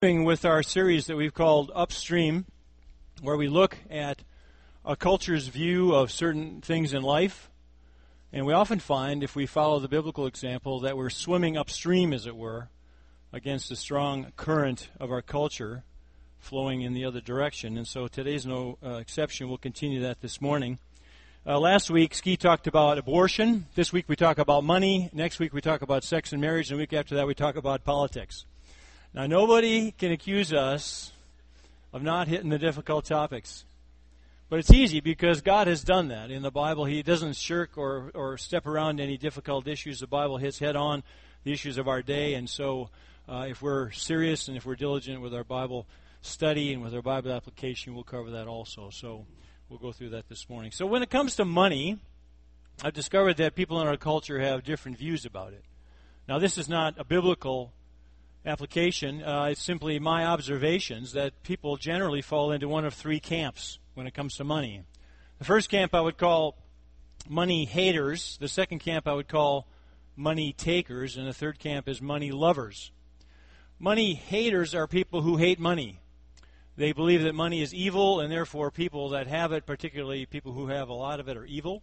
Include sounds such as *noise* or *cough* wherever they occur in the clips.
with our series that we've called Upstream, where we look at a culture's view of certain things in life. And we often find, if we follow the biblical example, that we're swimming upstream, as it were, against a strong current of our culture flowing in the other direction. And so today's no uh, exception. We'll continue that this morning. Uh, last week, Ski talked about abortion. This week, we talk about money. Next week, we talk about sex and marriage. And the week after that, we talk about politics. Now, nobody can accuse us of not hitting the difficult topics. But it's easy because God has done that. In the Bible, He doesn't shirk or, or step around any difficult issues. The Bible hits head on the issues of our day. And so, uh, if we're serious and if we're diligent with our Bible study and with our Bible application, we'll cover that also. So, we'll go through that this morning. So, when it comes to money, I've discovered that people in our culture have different views about it. Now, this is not a biblical application. Uh, it's simply my observations that people generally fall into one of three camps when it comes to money. The first camp I would call money haters. The second camp I would call money takers. And the third camp is money lovers. Money haters are people who hate money. They believe that money is evil, and therefore people that have it, particularly people who have a lot of it, are evil.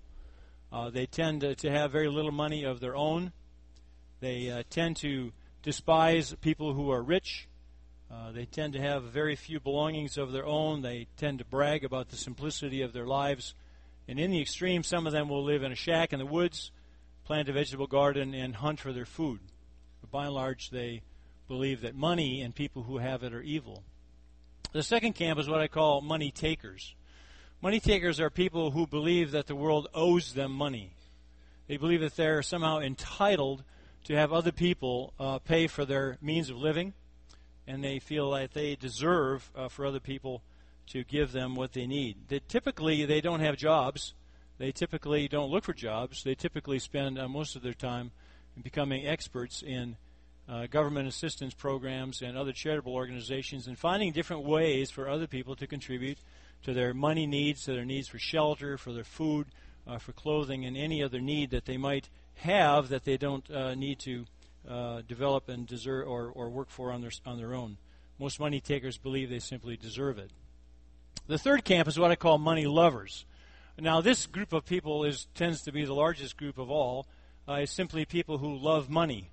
Uh, they tend to, to, have very little money of their own. They uh, tend to despise people who are rich. Uh, they tend to have very few belongings of their own. They tend to brag about the simplicity of their lives. And in the extreme, some of them will live in a shack in the woods, plant a vegetable garden, and hunt for their food. But by and large, they believe that money and people who have it are evil. The second camp is what I call money takers. Money takers are people who believe that the world owes them money. They believe that they're somehow entitled to have other people uh, pay for their means of living, and they feel that they deserve uh, for other people to give them what they need. They, typically, they don't have jobs. They typically don't look for jobs. They typically spend uh, most of their time becoming experts in uh, government assistance programs and other charitable organizations and finding different ways for other people to contribute to their money needs, to their needs for shelter, for their food, uh, for clothing, and any other need that they might have that they don't uh, need to uh, develop and deserve or, or work for on their on their own. Most money takers believe they simply deserve it. The third camp is what I call money lovers. Now, this group of people is tends to be the largest group of all. Uh, is simply people who love money.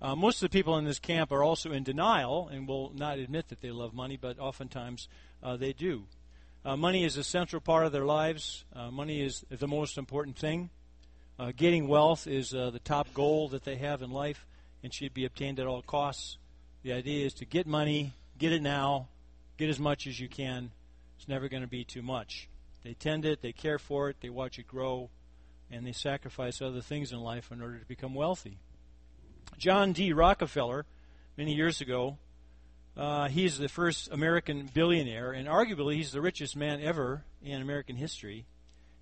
Uh, most of the people in this camp are also in denial and will not admit that they love money, but oftentimes uh, they do. Uh, money is a central part of their lives. Money is the most important thing. Uh, getting wealth is uh, the top goal that they have in life and should be obtained at all costs. The idea is to get money, get it now, get as much as you can. It's never going to be too much. They tend it, they care for it, they watch it grow, and they sacrifice other things in life in order to become wealthy. John D. Rockefeller, many years ago, uh, he's the first American billionaire, and arguably he's the richest man ever in American history.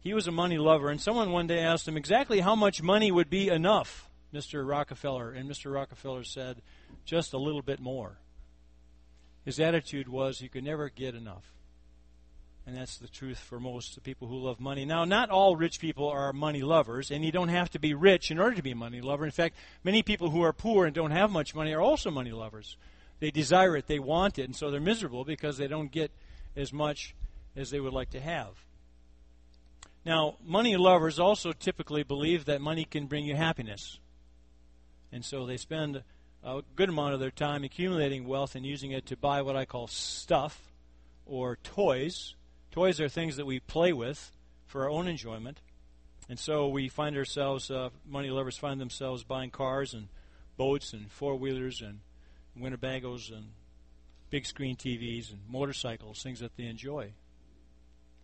He was a money lover, and someone one day asked him exactly how much money would be enough, Mr. Rockefeller. And Mr. Rockefeller said, just a little bit more. His attitude was you could never get enough. And that's the truth for most people who love money. Now, not all rich people are money lovers, and you don't have to be rich in order to be a money lover. In fact, many people who are poor and don't have much money are also money lovers. They desire it, they want it, and so they're miserable because they don't get as much as they would like to have. Now, money lovers also typically believe that money can bring you happiness. And so they spend a good amount of their time accumulating wealth and using it to buy what I call stuff or toys. Toys are things that we play with for our own enjoyment. And so we find ourselves, uh, money lovers find themselves buying cars and boats and four wheelers and Winnebagos and big screen TVs and motorcycles, things that they enjoy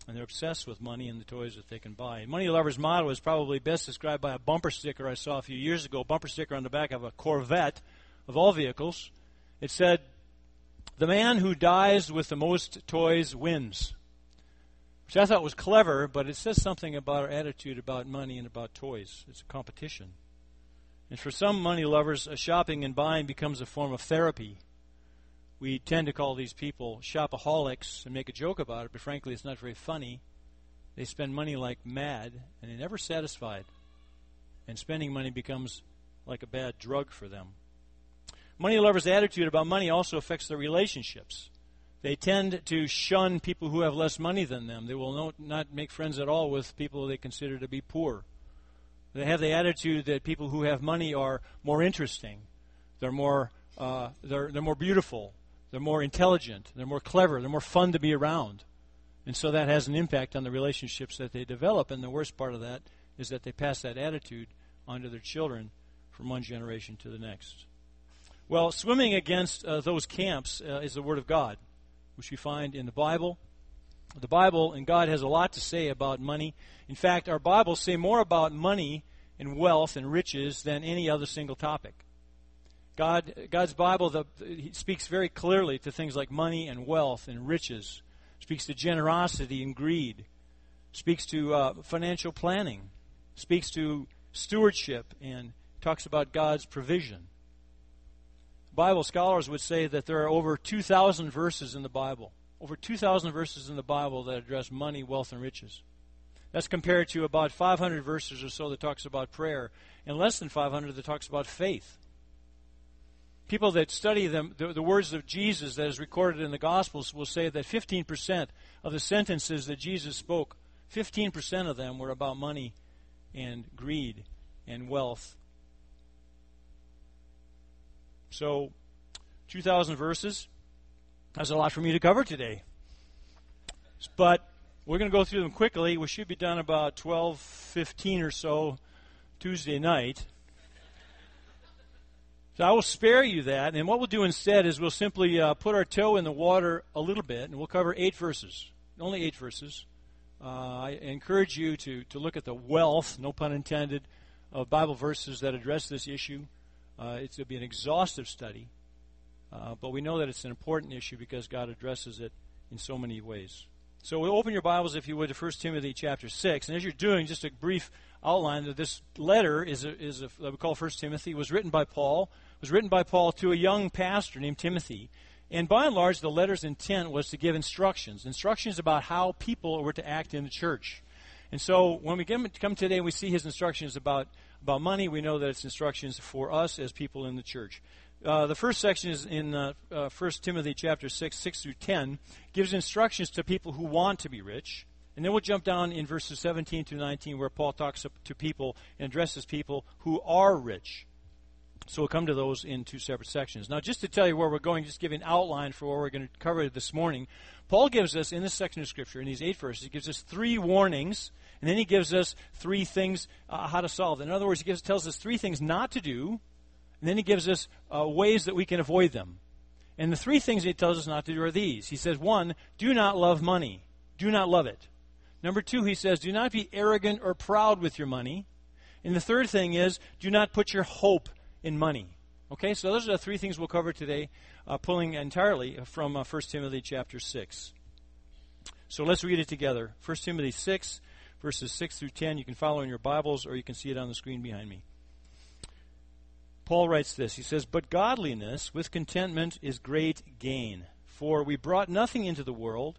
and they're obsessed with money and the toys that they can buy. Money Lover's motto is probably best described by a bumper sticker I saw a few years ago. A bumper sticker on the back of a Corvette of all vehicles. It said, "The man who dies with the most toys wins." Which I thought was clever, but it says something about our attitude about money and about toys. It's a competition. And for some money lovers, shopping and buying becomes a form of therapy we tend to call these people shopaholics and make a joke about it, but frankly, it's not very funny. They spend money like mad, and they're never satisfied. And spending money becomes like a bad drug for them. Money lovers' attitude about money also affects their relationships. They tend to shun people who have less money than them. They will not make friends at all with people they consider to be poor. They have the attitude that people who have money are more interesting. They're more, uh, they're, they're more beautiful. They're more intelligent. They're more clever. They're more fun to be around. And so that has an impact on the relationships that they develop. And the worst part of that is that they pass that attitude onto their children from one generation to the next. Well, swimming against uh, those camps uh, is the Word of God, which we find in the Bible. The Bible and God has a lot to say about money. In fact, our Bibles say more about money and wealth and riches than any other single topic. God, God's Bible the, speaks very clearly to things like money and wealth and riches, speaks to generosity and greed, speaks to uh, financial planning, speaks to stewardship, and talks about God's provision. Bible scholars would say that there are over 2,000 verses in the Bible, over 2,000 verses in the Bible that address money, wealth, and riches. That's compared to about 500 verses or so that talks about prayer, and less than 500 that talks about faith. People that study them, the, the words of Jesus that is recorded in the Gospels will say that 15% of the sentences that Jesus spoke, 15% of them were about money and greed and wealth so, 2,000 verses. That's a lot for me to cover today. But we're going to go through them quickly. We should be done about 12:15 or so Tuesday night. So I will spare you that. And what we'll do instead is we'll simply uh, put our toe in the water a little bit, and we'll cover eight verses. Only eight verses. Uh, I encourage you to, to look at the wealth, no pun intended, of Bible verses that address this issue. Uh, it's going to be an exhaustive study, uh, but we know that it's an important issue because God addresses it in so many ways. So we'll open your Bibles, if you would, to 1 Timothy chapter 6. And as you're doing, just a brief outline that this letter is a, is a, that we call 1 Timothy, was written by Paul, was written by Paul to a young pastor named Timothy. And by and large, the letter's intent was to give instructions, instructions about how people were to act in the church. And so when we come today and we see his instructions about about money, we know that it's instructions for us as people in the church. Uh, the first section is in uh, uh, 1 Timothy chapter 6, 6 through 10, gives instructions to people who want to be rich. And then we'll jump down in verses 17 to 19 where Paul talks to people and addresses people who are rich. So we'll come to those in two separate sections. Now, just to tell you where we're going, just give an outline for what we're going to cover this morning. Paul gives us, in this section of Scripture, in these eight verses, he gives us three warnings and then he gives us three things uh, how to solve. In other words, he gives, tells us three things not to do, and then he gives us uh, ways that we can avoid them. And the three things he tells us not to do are these. He says, one, do not love money. Do not love it. Number two, he says, do not be arrogant or proud with your money. And the third thing is, do not put your hope in money. Okay, so those are the three things we'll cover today, uh, pulling entirely from uh, 1 Timothy chapter 6. So let's read it together. 1 Timothy 6, verses 6 through 10. You can follow in your Bibles or you can see it on the screen behind me. Paul writes this He says, But godliness with contentment is great gain. For we brought nothing into the world,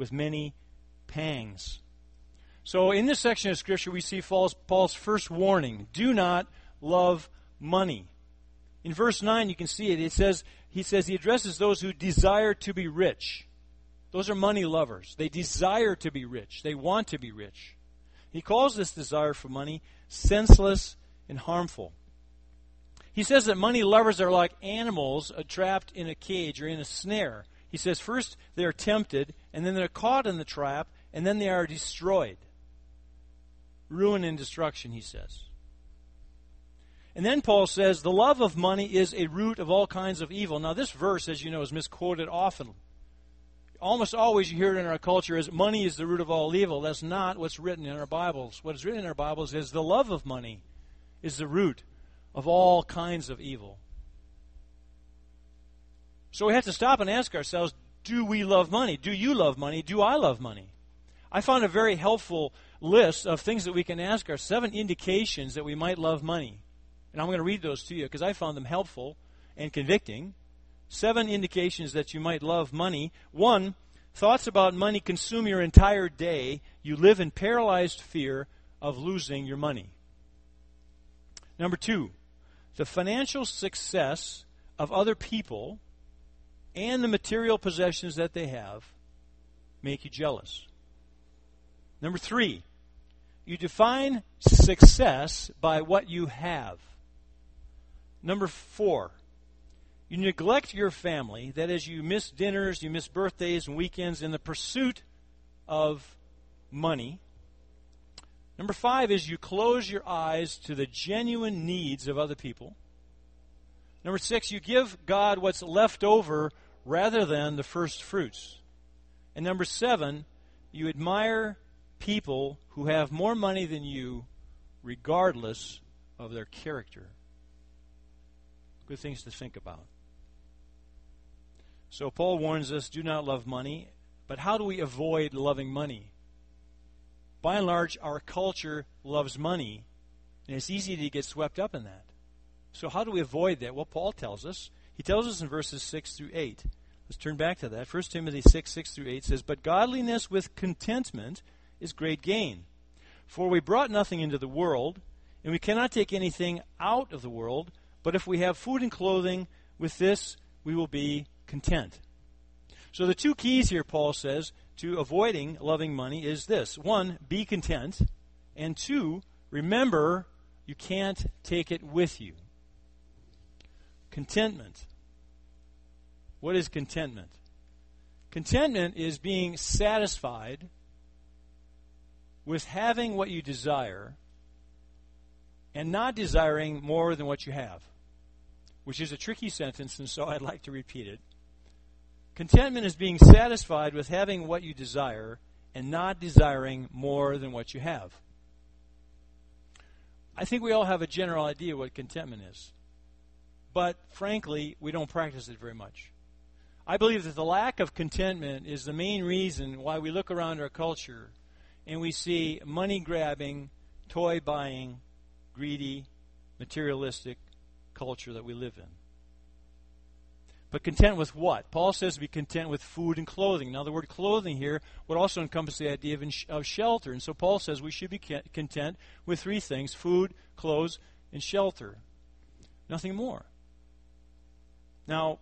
with many pangs. So, in this section of Scripture, we see Paul's, first warning do not love money. In verse 9, you can see it. It says, he says he addresses those who desire to be rich. Those are money lovers. They desire to be rich, they want to be rich. He calls this desire for money senseless and harmful. He says that money lovers are like animals uh, trapped in a cage or in a snare. He says first they are tempted, and then they're caught in the trap, and then they are destroyed. Ruin and destruction, he says. And then Paul says the love of money is a root of all kinds of evil. Now, this verse, as you know, is misquoted often almost always you hear it in our culture is money is the root of all evil. That's not what's written in our Bibles. What is written in our Bibles is the love of money is the root of all kinds of evil. So we have to stop and ask ourselves do we love money? Do you love money? Do I love money? I found a very helpful list of things that we can ask our seven indications that we might love money. And I'm going to read those to you because I found them helpful and convicting. Seven indications that you might love money. One, thoughts about money consume your entire day. You live in paralyzed fear of losing your money. Number two, the financial success of other people and the material possessions that they have make you jealous. Number three, you define success by what you have. Number four, you neglect your family. That is, you miss dinners, you miss birthdays and weekends in the pursuit of money. Number five is you close your eyes to the genuine needs of other people. Number six, you give God what's left over rather than the first fruits. And number seven, you admire people who have more money than you, regardless of their character. Good things to think about. So, Paul warns us do not love money, but how do we avoid loving money? By and large, our culture loves money, and it's easy to get swept up in that. So, how do we avoid that? Well, Paul tells us. He tells us in verses 6 through 8. Let's turn back to that. 1 Timothy 6, 6 through 8 says, But godliness with contentment is great gain. For we brought nothing into the world, and we cannot take anything out of the world, but if we have food and clothing, with this we will be content. So the two keys here, Paul says, to avoiding loving money is this one, be content, and two, remember you can't take it with you. Contentment. What is contentment? Contentment is being satisfied with having what you desire and not desiring more than what you have, which is a tricky sentence, and so I'd like to repeat it. Contentment is being satisfied with having what you desire and not desiring more than what you have. I think we all have a general idea what contentment is. But frankly, we don't practice it very much. I believe that the lack of contentment is the main reason why we look around our culture and we see money grabbing, toy buying, greedy, materialistic culture that we live in. But content with what? Paul says to be content with food and clothing. Now, the word clothing here would also encompass the idea of, of shelter. And so Paul says we should be content with three things food, clothes, and shelter. Nothing more. Now,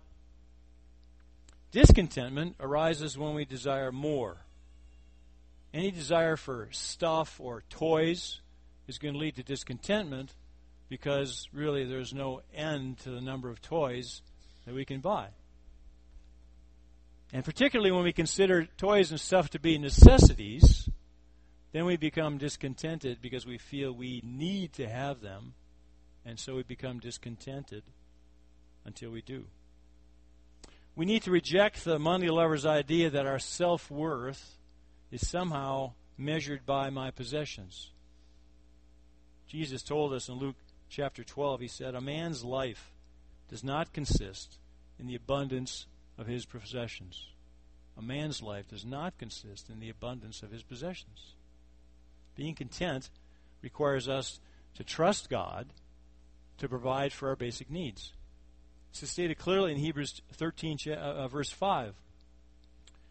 discontentment arises when we desire more. Any desire for stuff or toys is going to lead to discontentment because really there's no end to the number of toys that we can buy. And particularly when we consider toys and stuff to be necessities, then we become discontented because we feel we need to have them, and so we become discontented until we do. We need to reject the money lover's idea that our self worth is somehow measured by my possessions. Jesus told us in Luke chapter 12, he said, A man's life does not consist in the abundance of his possessions. A man's life does not consist in the abundance of his possessions. Being content requires us to trust God to provide for our basic needs. It's stated clearly in Hebrews 13, uh, uh, verse 5.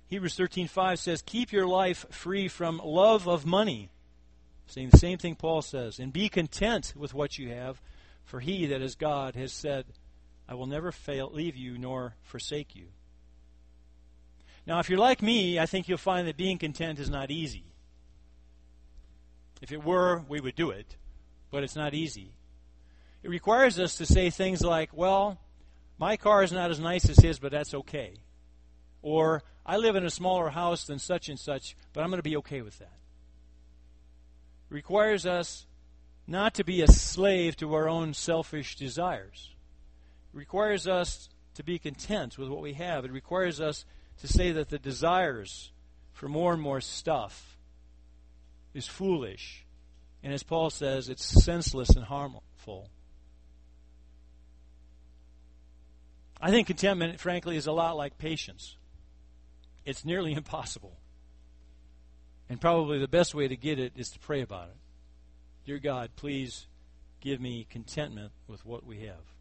Hebrews 13:5 says, "Keep your life free from love of money." Saying the same thing Paul says, "And be content with what you have, for he that is God has said, I will never fail leave you nor forsake you." Now, if you're like me, I think you'll find that being content is not easy. If it were, we would do it, but it's not easy. It requires us to say things like, "Well, my car is not as nice as his, but that's okay." Or, I live in a smaller house than such and such, but I'm going to be okay with that. It requires us not to be a slave to our own selfish desires. It requires us to be content with what we have. It requires us to say that the desires for more and more stuff is foolish. And as Paul says, it's senseless and harmful. I think contentment, frankly, is a lot like patience. It's nearly *laughs* impossible. And probably the best way to get it is to pray about it. Dear God, please give me contentment with what we have.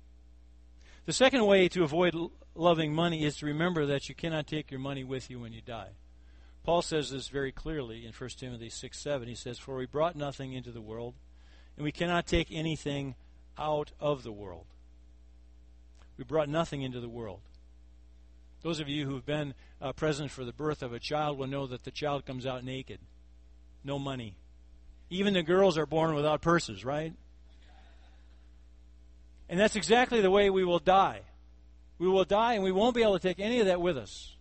The second way to avoid loving money is to remember that you cannot take your money with you when you die. Paul says this very clearly in 1 Timothy 6 7. He says, For we brought nothing into the world, and we cannot take anything out of the world. We brought nothing into the world. Those of you who've been uh, present for the birth of a child will know that the child comes out naked. No money. Even the girls are born without purses, right? And that's exactly the way we will die. We will die and we won't be able to take any of that with us.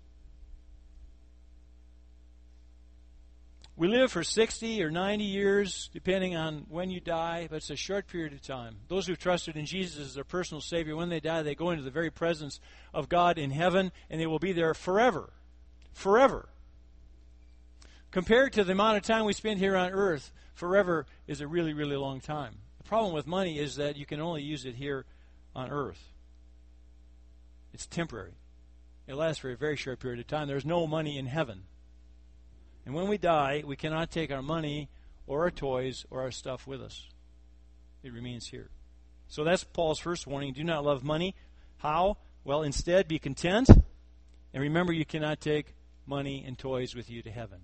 We live for 60 or 90 years, depending on when you die, but it's a short period of time. Those who've trusted in Jesus as their personal Savior, when they die, they go into the very presence of God in heaven, and they will be there forever. Forever. Compared to the amount of time we spend here on earth, forever is a really, really long time. The problem with money is that you can only use it here on earth. It's temporary. It lasts for a very short period of time. There's no money in heaven. And when we die, we cannot take our money or our toys or our stuff with us. It remains here. So that's Paul's first warning. Do not love money. How? Well, instead, be content. And remember, you cannot take money and toys with you to heaven.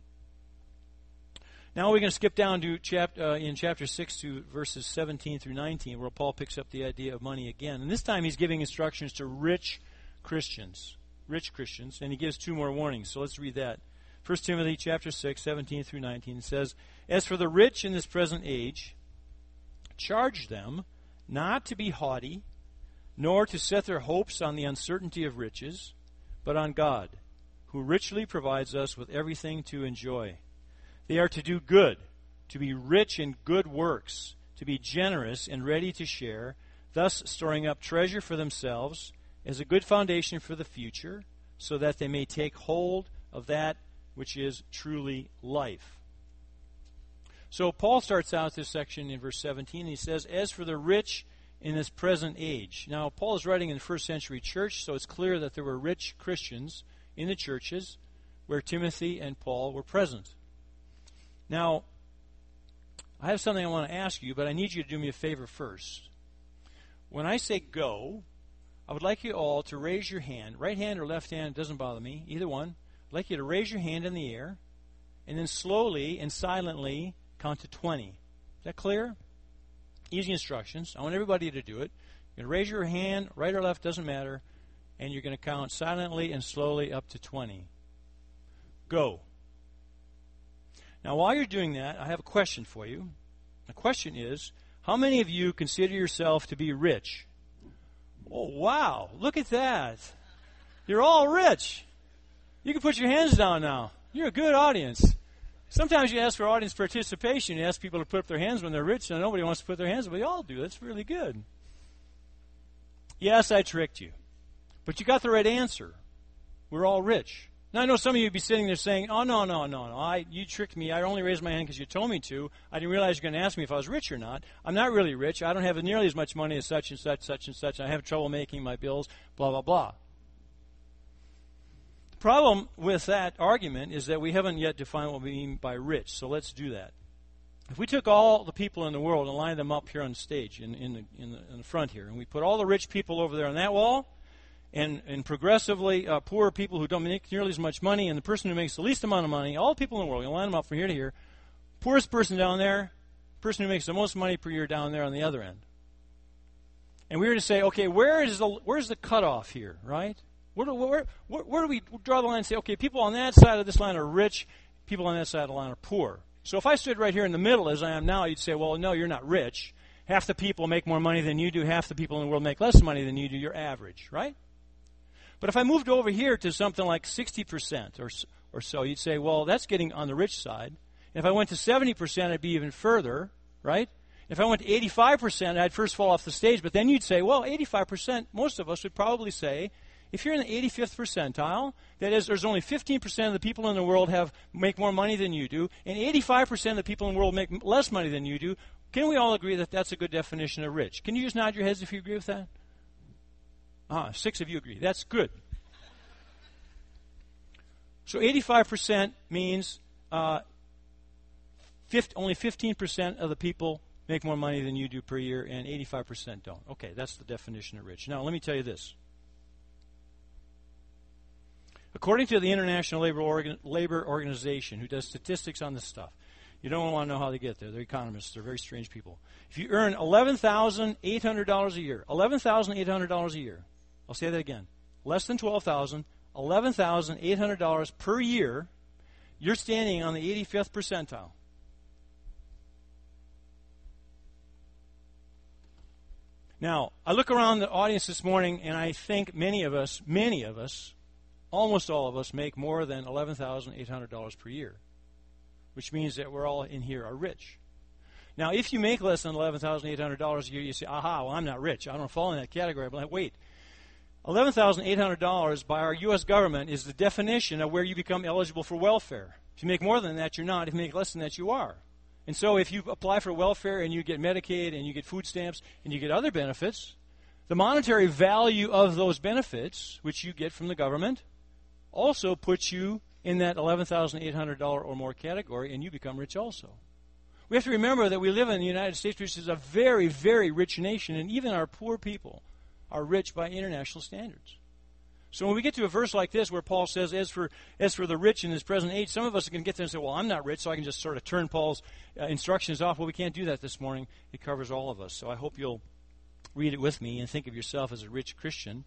Now we're going to skip down to chapter, uh, in chapter 6 to verses 17 through 19, where Paul picks up the idea of money again. And this time he's giving instructions to rich Christians. Rich Christians. And he gives two more warnings. So let's read that. 1 Timothy chapter 6, 17 through 19 says, As for the rich in this present age, charge them not to be haughty, nor to set their hopes on the uncertainty of riches, but on God, who richly provides us with everything to enjoy. They are to do good, to be rich in good works, to be generous and ready to share, thus storing up treasure for themselves as a good foundation for the future, so that they may take hold of that which is truly life. So Paul starts out this section in verse 17. He says, As for the rich in this present age. Now, Paul is writing in the first century church, so it's clear that there were rich Christians in the churches where Timothy and Paul were present. Now, I have something I want to ask you, but I need you to do me a favor first. When I say go, I would like you all to raise your hand, right hand or left hand, it doesn't bother me, either one. I'd like you to raise your hand in the air and then slowly and silently count to 20. Is that clear? Easy instructions. I want everybody to do it. You're going to raise your hand, right or left, doesn't matter, and you're going to count silently and slowly up to 20. Go. Now, while you're doing that, I have a question for you. The question is How many of you consider yourself to be rich? Oh, wow, look at that. You're all rich. You can put your hands down now. You're a good audience. Sometimes you ask for audience participation. You ask people to put up their hands when they're rich, and nobody wants to put their hands up. They all do. That's really good. Yes, I tricked you. But you got the right answer. We're all rich. Now I know some of you would be sitting there saying, "Oh no, no, no, no! I you tricked me. I only raised my hand because you told me to. I didn't realize you were going to ask me if I was rich or not. I'm not really rich. I don't have nearly as much money as such and such, such and such. I have trouble making my bills. Blah blah blah." Problem with that argument is that we haven't yet defined what we mean by rich. So let's do that. If we took all the people in the world and lined them up here on stage in, in, the, in, the, in the front here, and we put all the rich people over there on that wall, and, and progressively uh, poor people who don't make nearly as much money, and the person who makes the least amount of money, all the people in the world, you line them up from here to here. Poorest person down there, person who makes the most money per year down there on the other end. And we were to say, okay, where is the where's the cutoff here, right? Where do, where, where, where do we draw the line and say, okay, people on that side of this line are rich, people on that side of the line are poor. So if I stood right here in the middle as I am now, you'd say, well, no, you're not rich. Half the people make more money than you do, half the people in the world make less money than you do. You're average, right? But if I moved over here to something like 60% or, or so, you'd say, well, that's getting on the rich side. And if I went to 70%, it'd be even further, right? If I went to 85%, I'd first fall off the stage. But then you'd say, well, 85%, most of us would probably say, if you're in the 85th percentile, that is, there's only 15% of the people in the world have make more money than you do, and 85% of the people in the world make less money than you do. Can we all agree that that's a good definition of rich? Can you just nod your heads if you agree with that? Ah, six of you agree. That's good. So 85% means uh, 50, only 15% of the people make more money than you do per year, and 85% don't. Okay, that's the definition of rich. Now, let me tell you this. According to the International Labor, Organ- Labor Organization, who does statistics on this stuff, you don't want to know how they get there. They're economists. They're very strange people. If you earn $11,800 a year, $11,800 a year, I'll say that again, less than $12,000, $11,800 per year, you're standing on the 85th percentile. Now, I look around the audience this morning and I think many of us, many of us, almost all of us make more than $11,800 per year, which means that we're all in here are rich. Now, if you make less than $11,800 a year, you say, aha, well, I'm not rich. I don't fall in that category. But like, wait, $11,800 by our U.S. government is the definition of where you become eligible for welfare. If you make more than that, you're not. If you make less than that, you are. And so if you apply for welfare and you get Medicaid and you get food stamps and you get other benefits, the monetary value of those benefits, which you get from the government, also puts you in that $11,800 or more category and you become rich also. We have to remember that we live in the United States, which is a very, very rich nation, and even our poor people are rich by international standards. So when we get to a verse like this where Paul says, as for, as for the rich in this present age, some of us are going to get there and say, well, I'm not rich, so I can just sort of turn Paul's uh, instructions off. Well, we can't do that this morning. It covers all of us. So I hope you'll read it with me and think of yourself as a rich Christian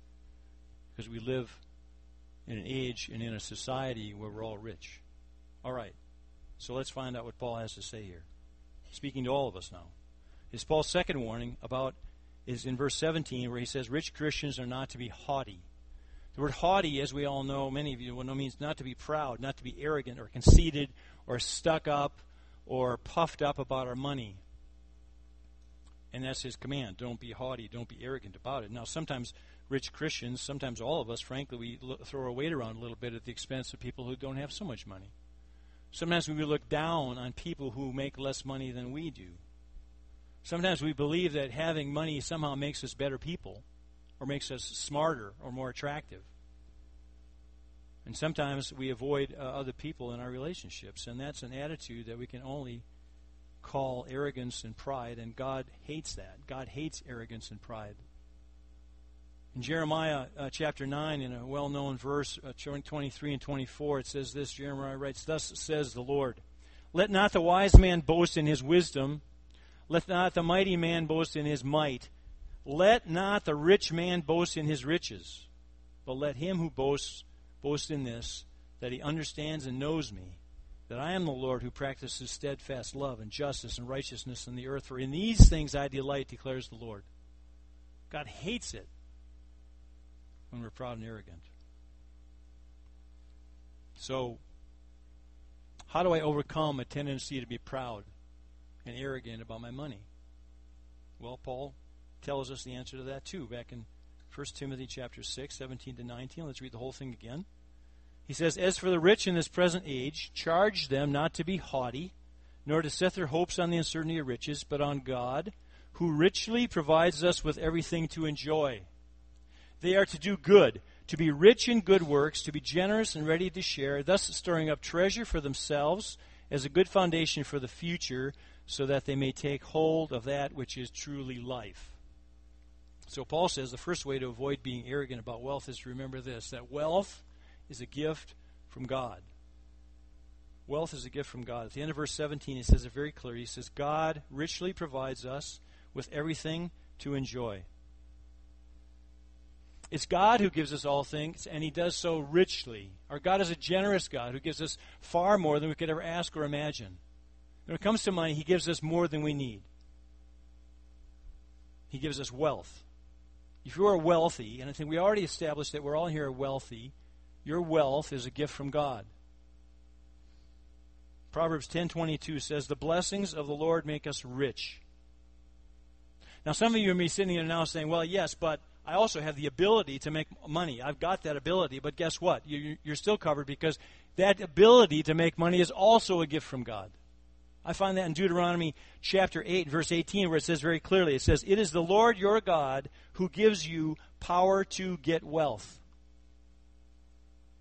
because we live in an age and in a society where we're all rich. All right. So let's find out what Paul has to say here. Speaking to all of us now. Is Paul's second warning about is in verse 17 where he says rich Christians are not to be haughty the word haughty, as we all know, many of you will know, means not to be proud, not to be arrogant or conceited or stuck up or puffed up about our money. And that's his command. Don't be haughty. Don't be arrogant about it. Now, sometimes rich Christians, sometimes all of us, frankly, we throw our weight around a little bit at the expense of people who don't have so much money. Sometimes we look down on people who make less money than we do. Sometimes we believe that having money somehow makes us better people or makes us smarter or more attractive. And sometimes we avoid uh, other people in our relationships, and that's an attitude that we can only call arrogance and pride, and God hates that. God hates arrogance and pride. In Jeremiah uh, chapter 9, in a well known verse, uh, 23 and 24, it says this Jeremiah writes, Thus says the Lord, Let not the wise man boast in his wisdom, let not the mighty man boast in his might, let not the rich man boast in his riches, but let him who boasts boast in this, that he understands and knows me, that I am the Lord who practices steadfast love and justice and righteousness in the earth. For in these things I delight, declares the Lord. God hates it when we're proud and arrogant. So, how do I overcome a tendency to be proud and arrogant about my money? Well, Paul tells us the answer to that too back in 1 Timothy chapter 6, 17 to 19. Let's read the whole thing again. He says, As for the rich in this present age, charge them not to be haughty, nor to set their hopes on the uncertainty of riches, but on God, who richly provides us with everything to enjoy. They are to do good, to be rich in good works, to be generous and ready to share, thus storing up treasure for themselves as a good foundation for the future, so that they may take hold of that which is truly life. So Paul says the first way to avoid being arrogant about wealth is to remember this that wealth is a gift from God. Wealth is a gift from God. At the end of verse 17, he says it very clearly. He says, God richly provides us with everything to enjoy. It's God who gives us all things, and He does so richly. Our God is a generous God who gives us far more than we could ever ask or imagine. When it comes to money, He gives us more than we need. He gives us wealth. If you are wealthy, and I think we already established that we're all here wealthy, your wealth is a gift from God. Proverbs 10:22 says, "The blessings of the Lord make us rich." Now, some of you may be sitting here now saying, "Well, yes, but I also have the ability to make money. I've got that ability." But guess what? You're still covered because that ability to make money is also a gift from God. I find that in Deuteronomy chapter 8, verse 18, where it says very clearly, it says, It is the Lord your God who gives you power to get wealth.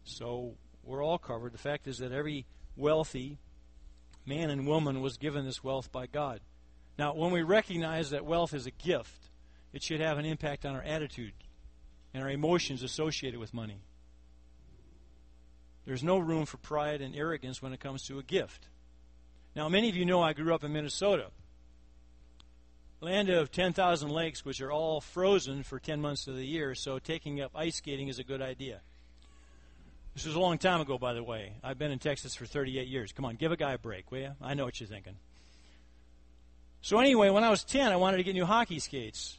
So we're all covered. The fact is that every wealthy man and woman was given this wealth by God. Now, when we recognize that wealth is a gift, it should have an impact on our attitude and our emotions associated with money. There's no room for pride and arrogance when it comes to a gift. Now, many of you know I grew up in Minnesota, land of 10,000 lakes, which are all frozen for 10 months of the year, so taking up ice skating is a good idea. This was a long time ago, by the way. I've been in Texas for 38 years. Come on, give a guy a break, will you? I know what you're thinking. So, anyway, when I was 10, I wanted to get new hockey skates.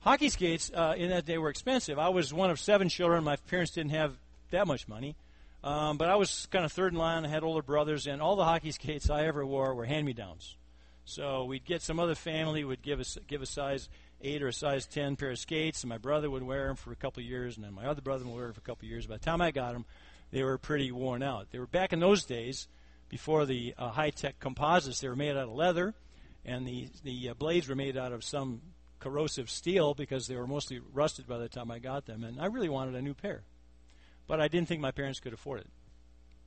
Hockey skates, uh, in that day, were expensive. I was one of seven children. My parents didn't have that much money. Um, but I was kind of third in line. I had older brothers, and all the hockey skates I ever wore were hand-me-downs. So we'd get some other family would give us give a size eight or a size ten pair of skates, and my brother would wear them for a couple of years, and then my other brother would wear them for a couple of years. By the time I got them, they were pretty worn out. They were back in those days, before the uh, high-tech composites. They were made out of leather, and the the uh, blades were made out of some corrosive steel because they were mostly rusted by the time I got them. And I really wanted a new pair, but I didn't think my parents could afford it.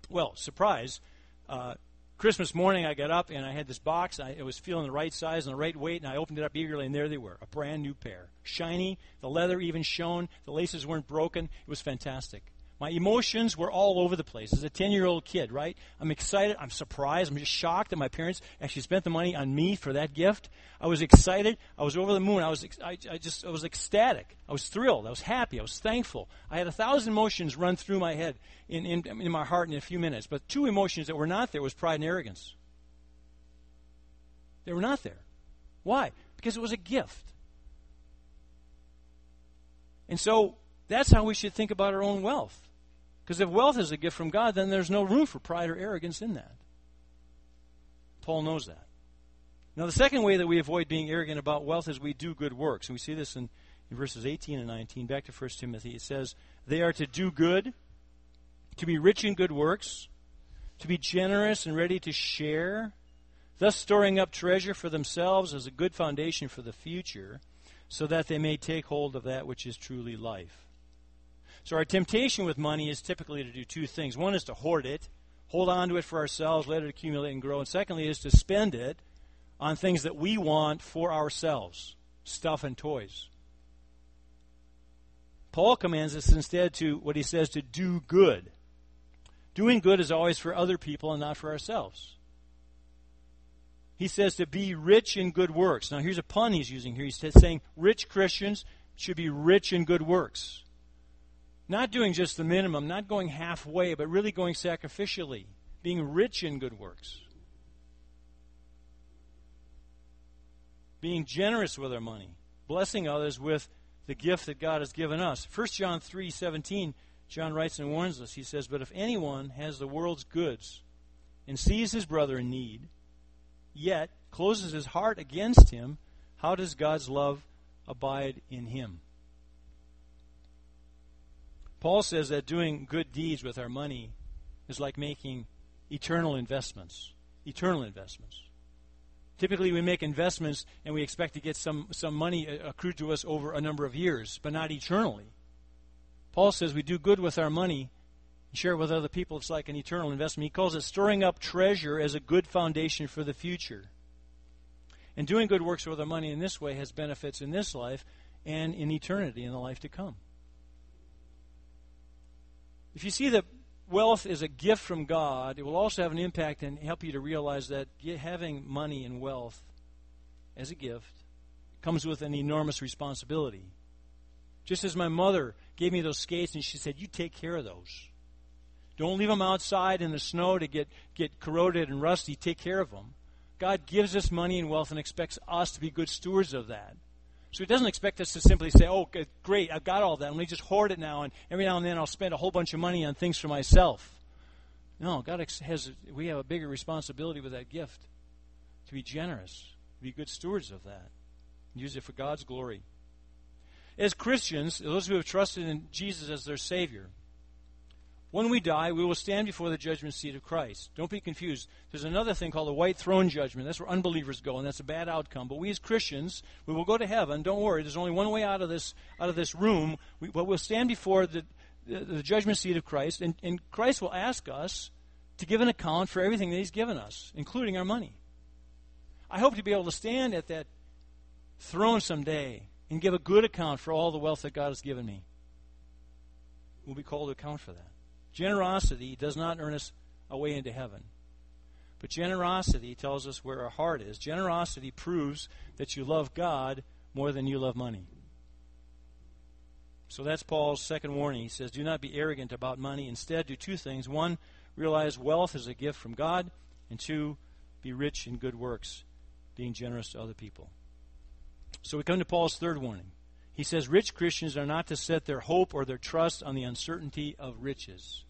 Well, surprise! Uh, Christmas morning, I got up and I had this box. I, it was feeling the right size and the right weight, and I opened it up eagerly, and there they were, a brand new pair, shiny. The leather even shone. The laces weren't broken. It was fantastic. My emotions were all over the place as a 10 year old kid, right? I'm excited. I'm surprised. I'm just shocked that my parents actually spent the money on me for that gift. I was excited. I was over the moon. I was, I, I just, I was ecstatic. I was thrilled. I was happy. I was thankful. I had a thousand emotions run through my head, in, in, in my heart in a few minutes. But two emotions that were not there was pride and arrogance. They were not there. Why? Because it was a gift. And so that's how we should think about our own wealth. Because if wealth is a gift from God, then there's no room for pride or arrogance in that. Paul knows that. Now, the second way that we avoid being arrogant about wealth is we do good works. And we see this in, in verses 18 and 19. Back to 1 Timothy. It says, They are to do good, to be rich in good works, to be generous and ready to share, thus storing up treasure for themselves as a good foundation for the future, so that they may take hold of that which is truly life. So our temptation with money is typically to do two things. One is to hoard it, hold on to it for ourselves, let it accumulate and grow. And secondly is to spend it on things that we want for ourselves, stuff and toys. Paul commands us instead to what he says to do good. Doing good is always for other people and not for ourselves. He says to be rich in good works. Now, here's a pun he's using here. He's saying rich Christians should be rich in good works. Not doing just the minimum, not going halfway, but really going sacrificially, being rich in good works. Being generous with our money, blessing others with the gift that God has given us. 1 John 3:17, John writes and warns us. He says, "But if anyone has the world's goods and sees his brother in need, yet closes his heart against him, how does God's love abide in him?" Paul says that doing good deeds with our money is like making eternal investments. Eternal investments. Typically, we make investments and we expect to get some, some money accrued to us over a number of years, but not eternally. Paul says we do good with our money and share it with other people. It's like an eternal investment. He calls it storing up treasure as a good foundation for the future. And doing good works with our money in this way has benefits in this life and in eternity, in the life to come. If you see that wealth is a gift from God, it will also have an impact and help you to realize that having money and wealth as a gift comes with an enormous responsibility. Just as my mother gave me those skates and she said, You take care of those. Don't leave them outside in the snow to get, get corroded and rusty. Take care of them. God gives us money and wealth and expects us to be good stewards of that. So he doesn't expect us to simply say, oh, great, I've got all that. Let me just hoard it now, and every now and then I'll spend a whole bunch of money on things for myself. No, God has, we have a bigger responsibility with that gift to be generous, to be good stewards of that, use it for God's glory. As Christians, those who have trusted in Jesus as their Savior, When we die, we will stand before the judgment seat of Christ. Don't be confused. There's another thing called the white throne judgment. That's where unbelievers go, and that's a bad outcome. But we as Christians, we will go to heaven. Don't worry. There's only one way out of this out of this room. We, but we'll stand before the, the, the judgment seat of Christ, and, and Christ will ask us to give an account for everything that He's given us, including our money. I hope to be able to stand at that throne someday and give a good account for all the wealth that God has given me. We'll be called to account for that. Generosity does not earn us a way into heaven. But generosity tells us where our heart is. Generosity proves that you love God more than you love money. So that's Paul's second warning. He says, Do not be arrogant about money. Instead, do two things. One, realize wealth is a gift from God. And two, be rich in good works, being generous to other people. So we come to Paul's third warning. He says, Rich Christians are not to set their hope or their trust on the uncertainty of riches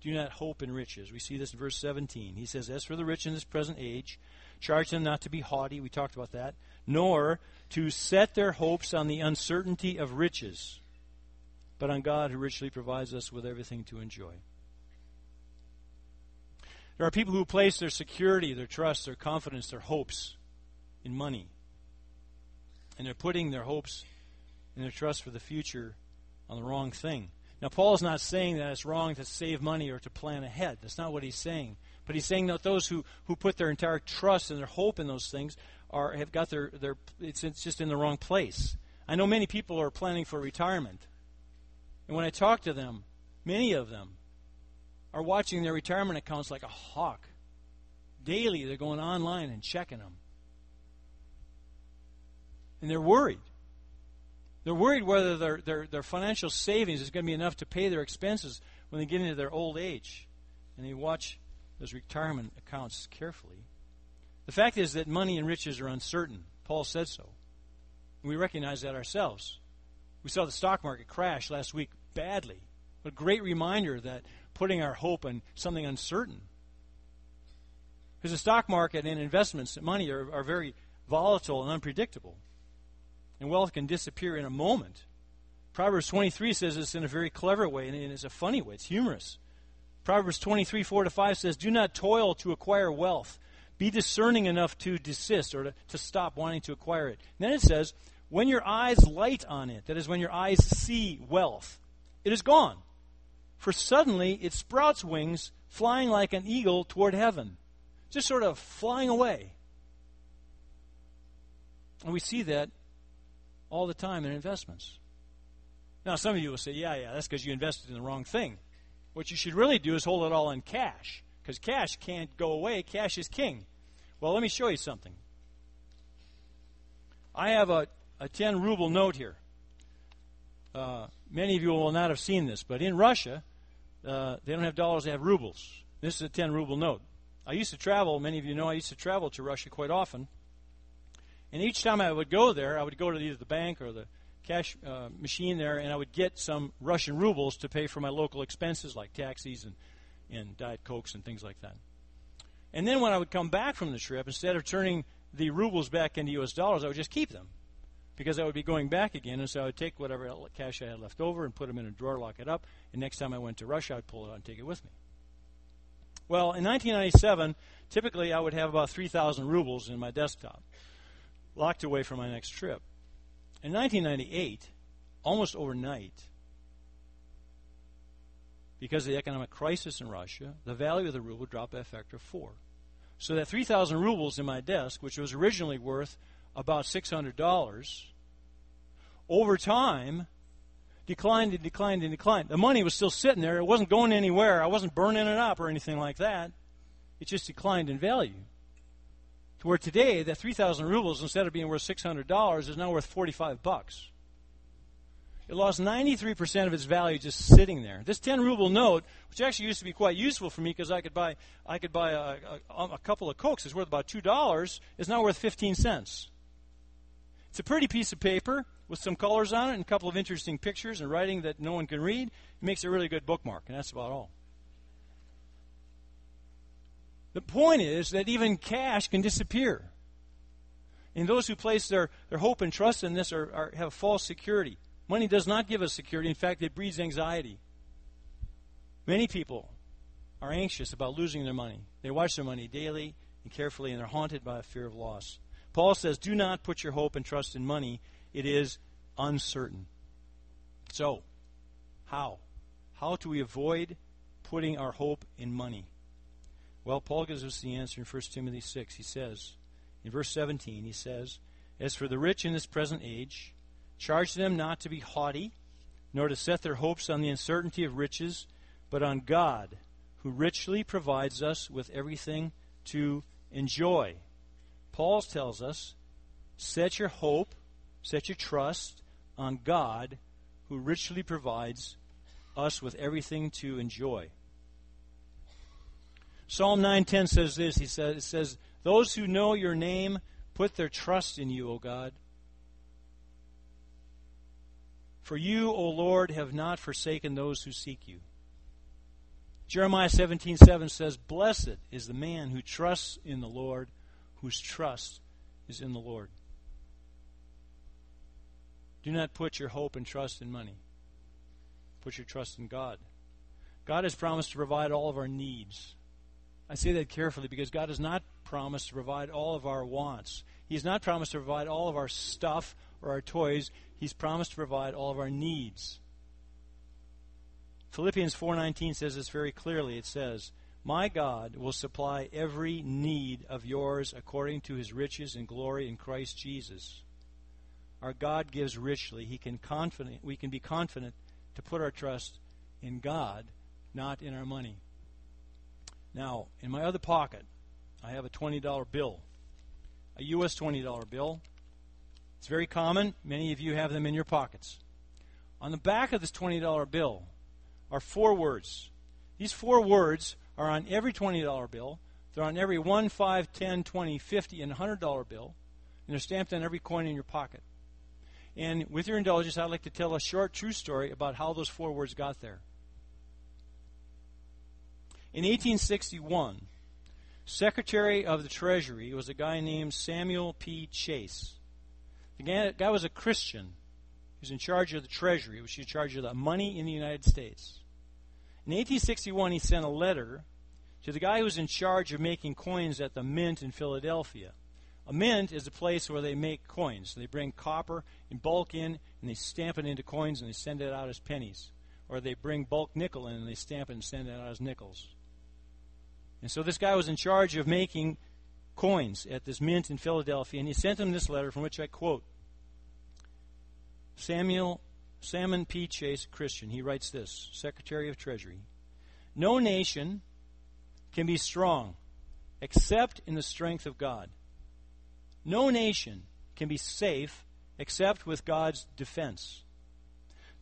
do not hope in riches. We see this in verse 17. He says, As for the rich in this present age, charge them not to be haughty, we talked about that, nor to set their hopes on the uncertainty of riches, but on God who richly provides us with everything to enjoy. There are people who place their security, their trust, their confidence, their hopes in money. And they're putting their hopes and their trust for the future on the wrong thing. Now, Paul is not saying that it's wrong to save money or to plan ahead. That's not what he's saying. But he's saying that those who, who put their entire trust and their hope in those things are have got their, their it's, it's just in the wrong place. I know many people are planning for retirement. And when I talk to them, many of them are watching their retirement accounts like a hawk. Daily, they're going online and checking them. And they're worried. They're worried whether their, their, their financial savings is going to be enough to pay their expenses when they get into their old age. And they watch those retirement accounts carefully. The fact is that money and riches are uncertain. Paul said so. We recognize that ourselves. We saw the stock market crash last week badly. A great reminder that putting our hope in something uncertain. Because the stock market and investments, and money, are, are very volatile and unpredictable and wealth can disappear in a moment. Proverbs 23 says this in a very clever way, and it's a funny way. It's humorous. Proverbs 23, 4 to 5 says, Do not toil to acquire wealth. Be discerning enough to desist or to, to stop wanting to acquire it. And then it says, When your eyes light on it, that is, when your eyes see wealth, it is gone. For suddenly it sprouts wings, flying like an eagle toward heaven. Just sort of flying away. And we see that all the time in investments. Now, some of you will say, yeah, yeah, that's because you invested in the wrong thing. What you should really do is hold it all in cash, because cash can't go away. Cash is king. Well, let me show you something. I have a, a 10 ruble note here. Uh, many of you will not have seen this, but in Russia, uh, they don't have dollars, they have rubles. This is a 10 ruble note. I used to travel, many of you know I used to travel to Russia quite often. And each time I would go there, I would go to either the bank or the cash uh, machine there, and I would get some Russian rubles to pay for my local expenses like taxis and, and Diet Cokes and things like that. And then when I would come back from the trip, instead of turning the rubles back into U.S. dollars, I would just keep them because I would be going back again. And so I would take whatever cash I had left over and put them in a drawer, lock it up, and next time I went to Russia, I'd pull it out and take it with me. Well, in 1997, typically I would have about 3,000 rubles in my desktop locked away for my next trip. In 1998, almost overnight, because of the economic crisis in Russia, the value of the ruble dropped by a factor of four. So that 3,000 rubles in my desk, which was originally worth about $600, over time declined and declined and declined. The money was still sitting there. It wasn't going anywhere. I wasn't burning it up or anything like that. It just declined in value. To where today, that 3,000 rubles, instead of being worth $600, is now worth 45 bucks. It lost 93% of its value just sitting there. This 10 ruble note, which actually used to be quite useful for me because I could buy, I could buy a, a, a couple of Cokes, is worth about $2, is now worth 15 cents. It's a pretty piece of paper with some colors on it and a couple of interesting pictures and writing that no one can read. It makes a really good bookmark, and that's about all. The point is that even cash can disappear. And those who place their, their hope and trust in this are, are, have false security. Money does not give us security. In fact, it breeds anxiety. Many people are anxious about losing their money. They watch their money daily and carefully, and they're haunted by a fear of loss. Paul says, Do not put your hope and trust in money, it is uncertain. So, how? How do we avoid putting our hope in money? Well, Paul gives us the answer in 1 Timothy 6. He says, in verse 17, he says, As for the rich in this present age, charge them not to be haughty, nor to set their hopes on the uncertainty of riches, but on God, who richly provides us with everything to enjoy. Paul tells us, set your hope, set your trust on God, who richly provides us with everything to enjoy. Psalm 9:10 says this. He says, it says, "Those who know your name put their trust in you, O God. For you, O Lord, have not forsaken those who seek you." Jeremiah 17:7 says, "Blessed is the man who trusts in the Lord, whose trust is in the Lord." Do not put your hope and trust in money. Put your trust in God. God has promised to provide all of our needs. I say that carefully because God has not promised to provide all of our wants. He has not promised to provide all of our stuff or our toys. He's promised to provide all of our needs. Philippians 4:19 says this very clearly. It says, "My God will supply every need of yours according to his riches and glory in Christ Jesus." Our God gives richly. He can confident we can be confident to put our trust in God, not in our money. Now, in my other pocket, I have a $20 bill, a U.S. $20 bill. It's very common. Many of you have them in your pockets. On the back of this $20 bill are four words. These four words are on every $20 bill. They're on every 1, 5, 10, 20, 50, and $100 bill. And they're stamped on every coin in your pocket. And with your indulgence, I'd like to tell a short true story about how those four words got there. In 1861, Secretary of the Treasury was a guy named Samuel P. Chase. The guy, was a Christian. He was in charge of the Treasury, which was in charge of the money in the United States. In 1861, he sent a letter to the guy who was in charge of making coins at the mint in Philadelphia. A mint is a place where they make coins. They bring copper in bulk in and they stamp it into coins and they send it out as pennies. Or they bring bulk nickel in and they stamp it and send it out as nickels. And so this guy was in charge of making coins at this mint in Philadelphia, and he sent him this letter from which I quote Samuel Salmon P. Chase, Christian. He writes this Secretary of Treasury. No nation can be strong except in the strength of God. No nation can be safe except with God's defense.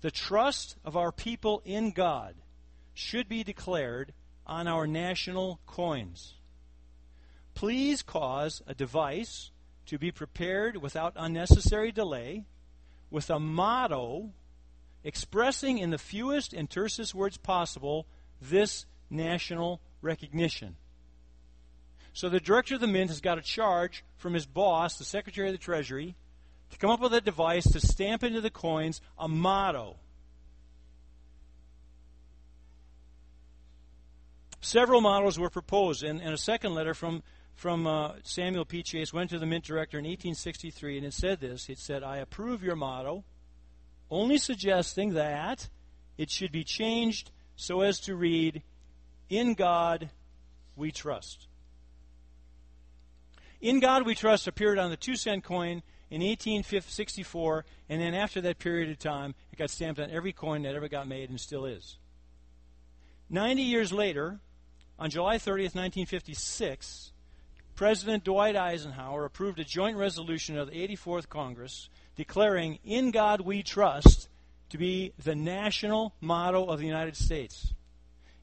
The trust of our people in God should be declared on our national coins. Please cause a device to be prepared without unnecessary delay with a motto expressing in the fewest and tersest words possible this national recognition. So the director of the mint has got a charge from his boss, the Secretary of the Treasury, to come up with a device to stamp into the coins a motto Several models were proposed, and, and a second letter from, from uh, Samuel P. Chase went to the Mint Director in 1863, and it said this It said, I approve your motto, only suggesting that it should be changed so as to read, In God we trust. In God we trust appeared on the two cent coin in 1864, and then after that period of time, it got stamped on every coin that ever got made and still is. Ninety years later, on July 30th, 1956, President Dwight Eisenhower approved a joint resolution of the 84th Congress declaring In God We Trust to be the national motto of the United States.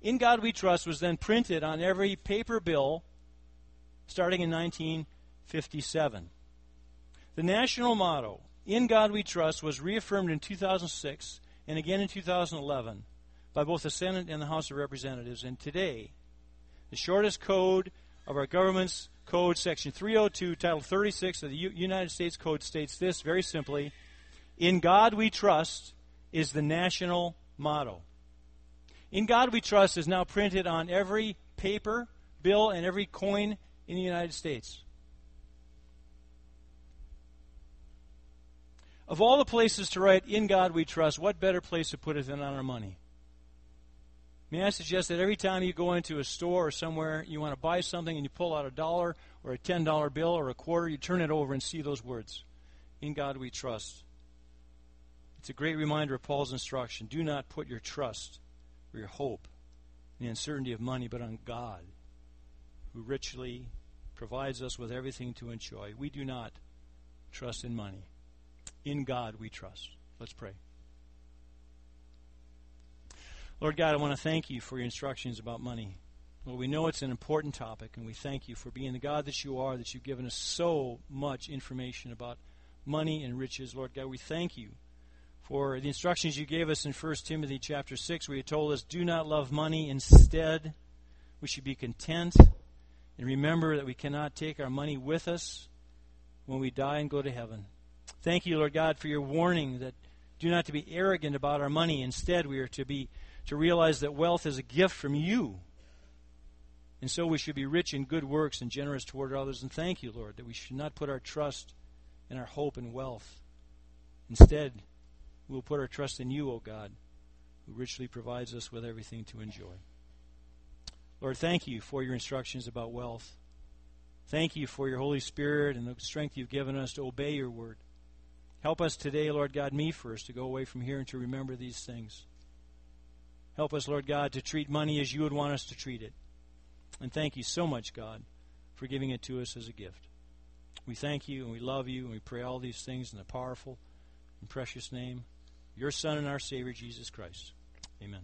In God We Trust was then printed on every paper bill starting in 1957. The national motto, In God We Trust, was reaffirmed in 2006 and again in 2011 by both the Senate and the House of Representatives. And today, the shortest code of our government's code, section 302, title 36 of the U- United States Code, states this very simply In God we trust is the national motto. In God We Trust is now printed on every paper, bill, and every coin in the United States. Of all the places to write, In God We Trust, what better place to put it than on our money? May I suggest that every time you go into a store or somewhere, you want to buy something and you pull out a dollar or a $10 bill or a quarter, you turn it over and see those words In God we trust. It's a great reminder of Paul's instruction. Do not put your trust or your hope in the uncertainty of money, but on God, who richly provides us with everything to enjoy. We do not trust in money. In God we trust. Let's pray. Lord God, I want to thank you for your instructions about money. Well, we know it's an important topic, and we thank you for being the God that you are, that you've given us so much information about money and riches. Lord God, we thank you for the instructions you gave us in 1 Timothy chapter 6, where you told us, do not love money. Instead, we should be content and remember that we cannot take our money with us when we die and go to heaven. Thank you, Lord God, for your warning that do not to be arrogant about our money. Instead, we are to be to realize that wealth is a gift from you. And so we should be rich in good works and generous toward others. And thank you, Lord, that we should not put our trust and our hope in wealth. Instead, we will put our trust in you, O God, who richly provides us with everything to enjoy. Lord, thank you for your instructions about wealth. Thank you for your Holy Spirit and the strength you've given us to obey your word. Help us today, Lord God, me first, to go away from here and to remember these things. Help us, Lord God, to treat money as you would want us to treat it. And thank you so much, God, for giving it to us as a gift. We thank you and we love you and we pray all these things in the powerful and precious name, your Son and our Savior, Jesus Christ. Amen.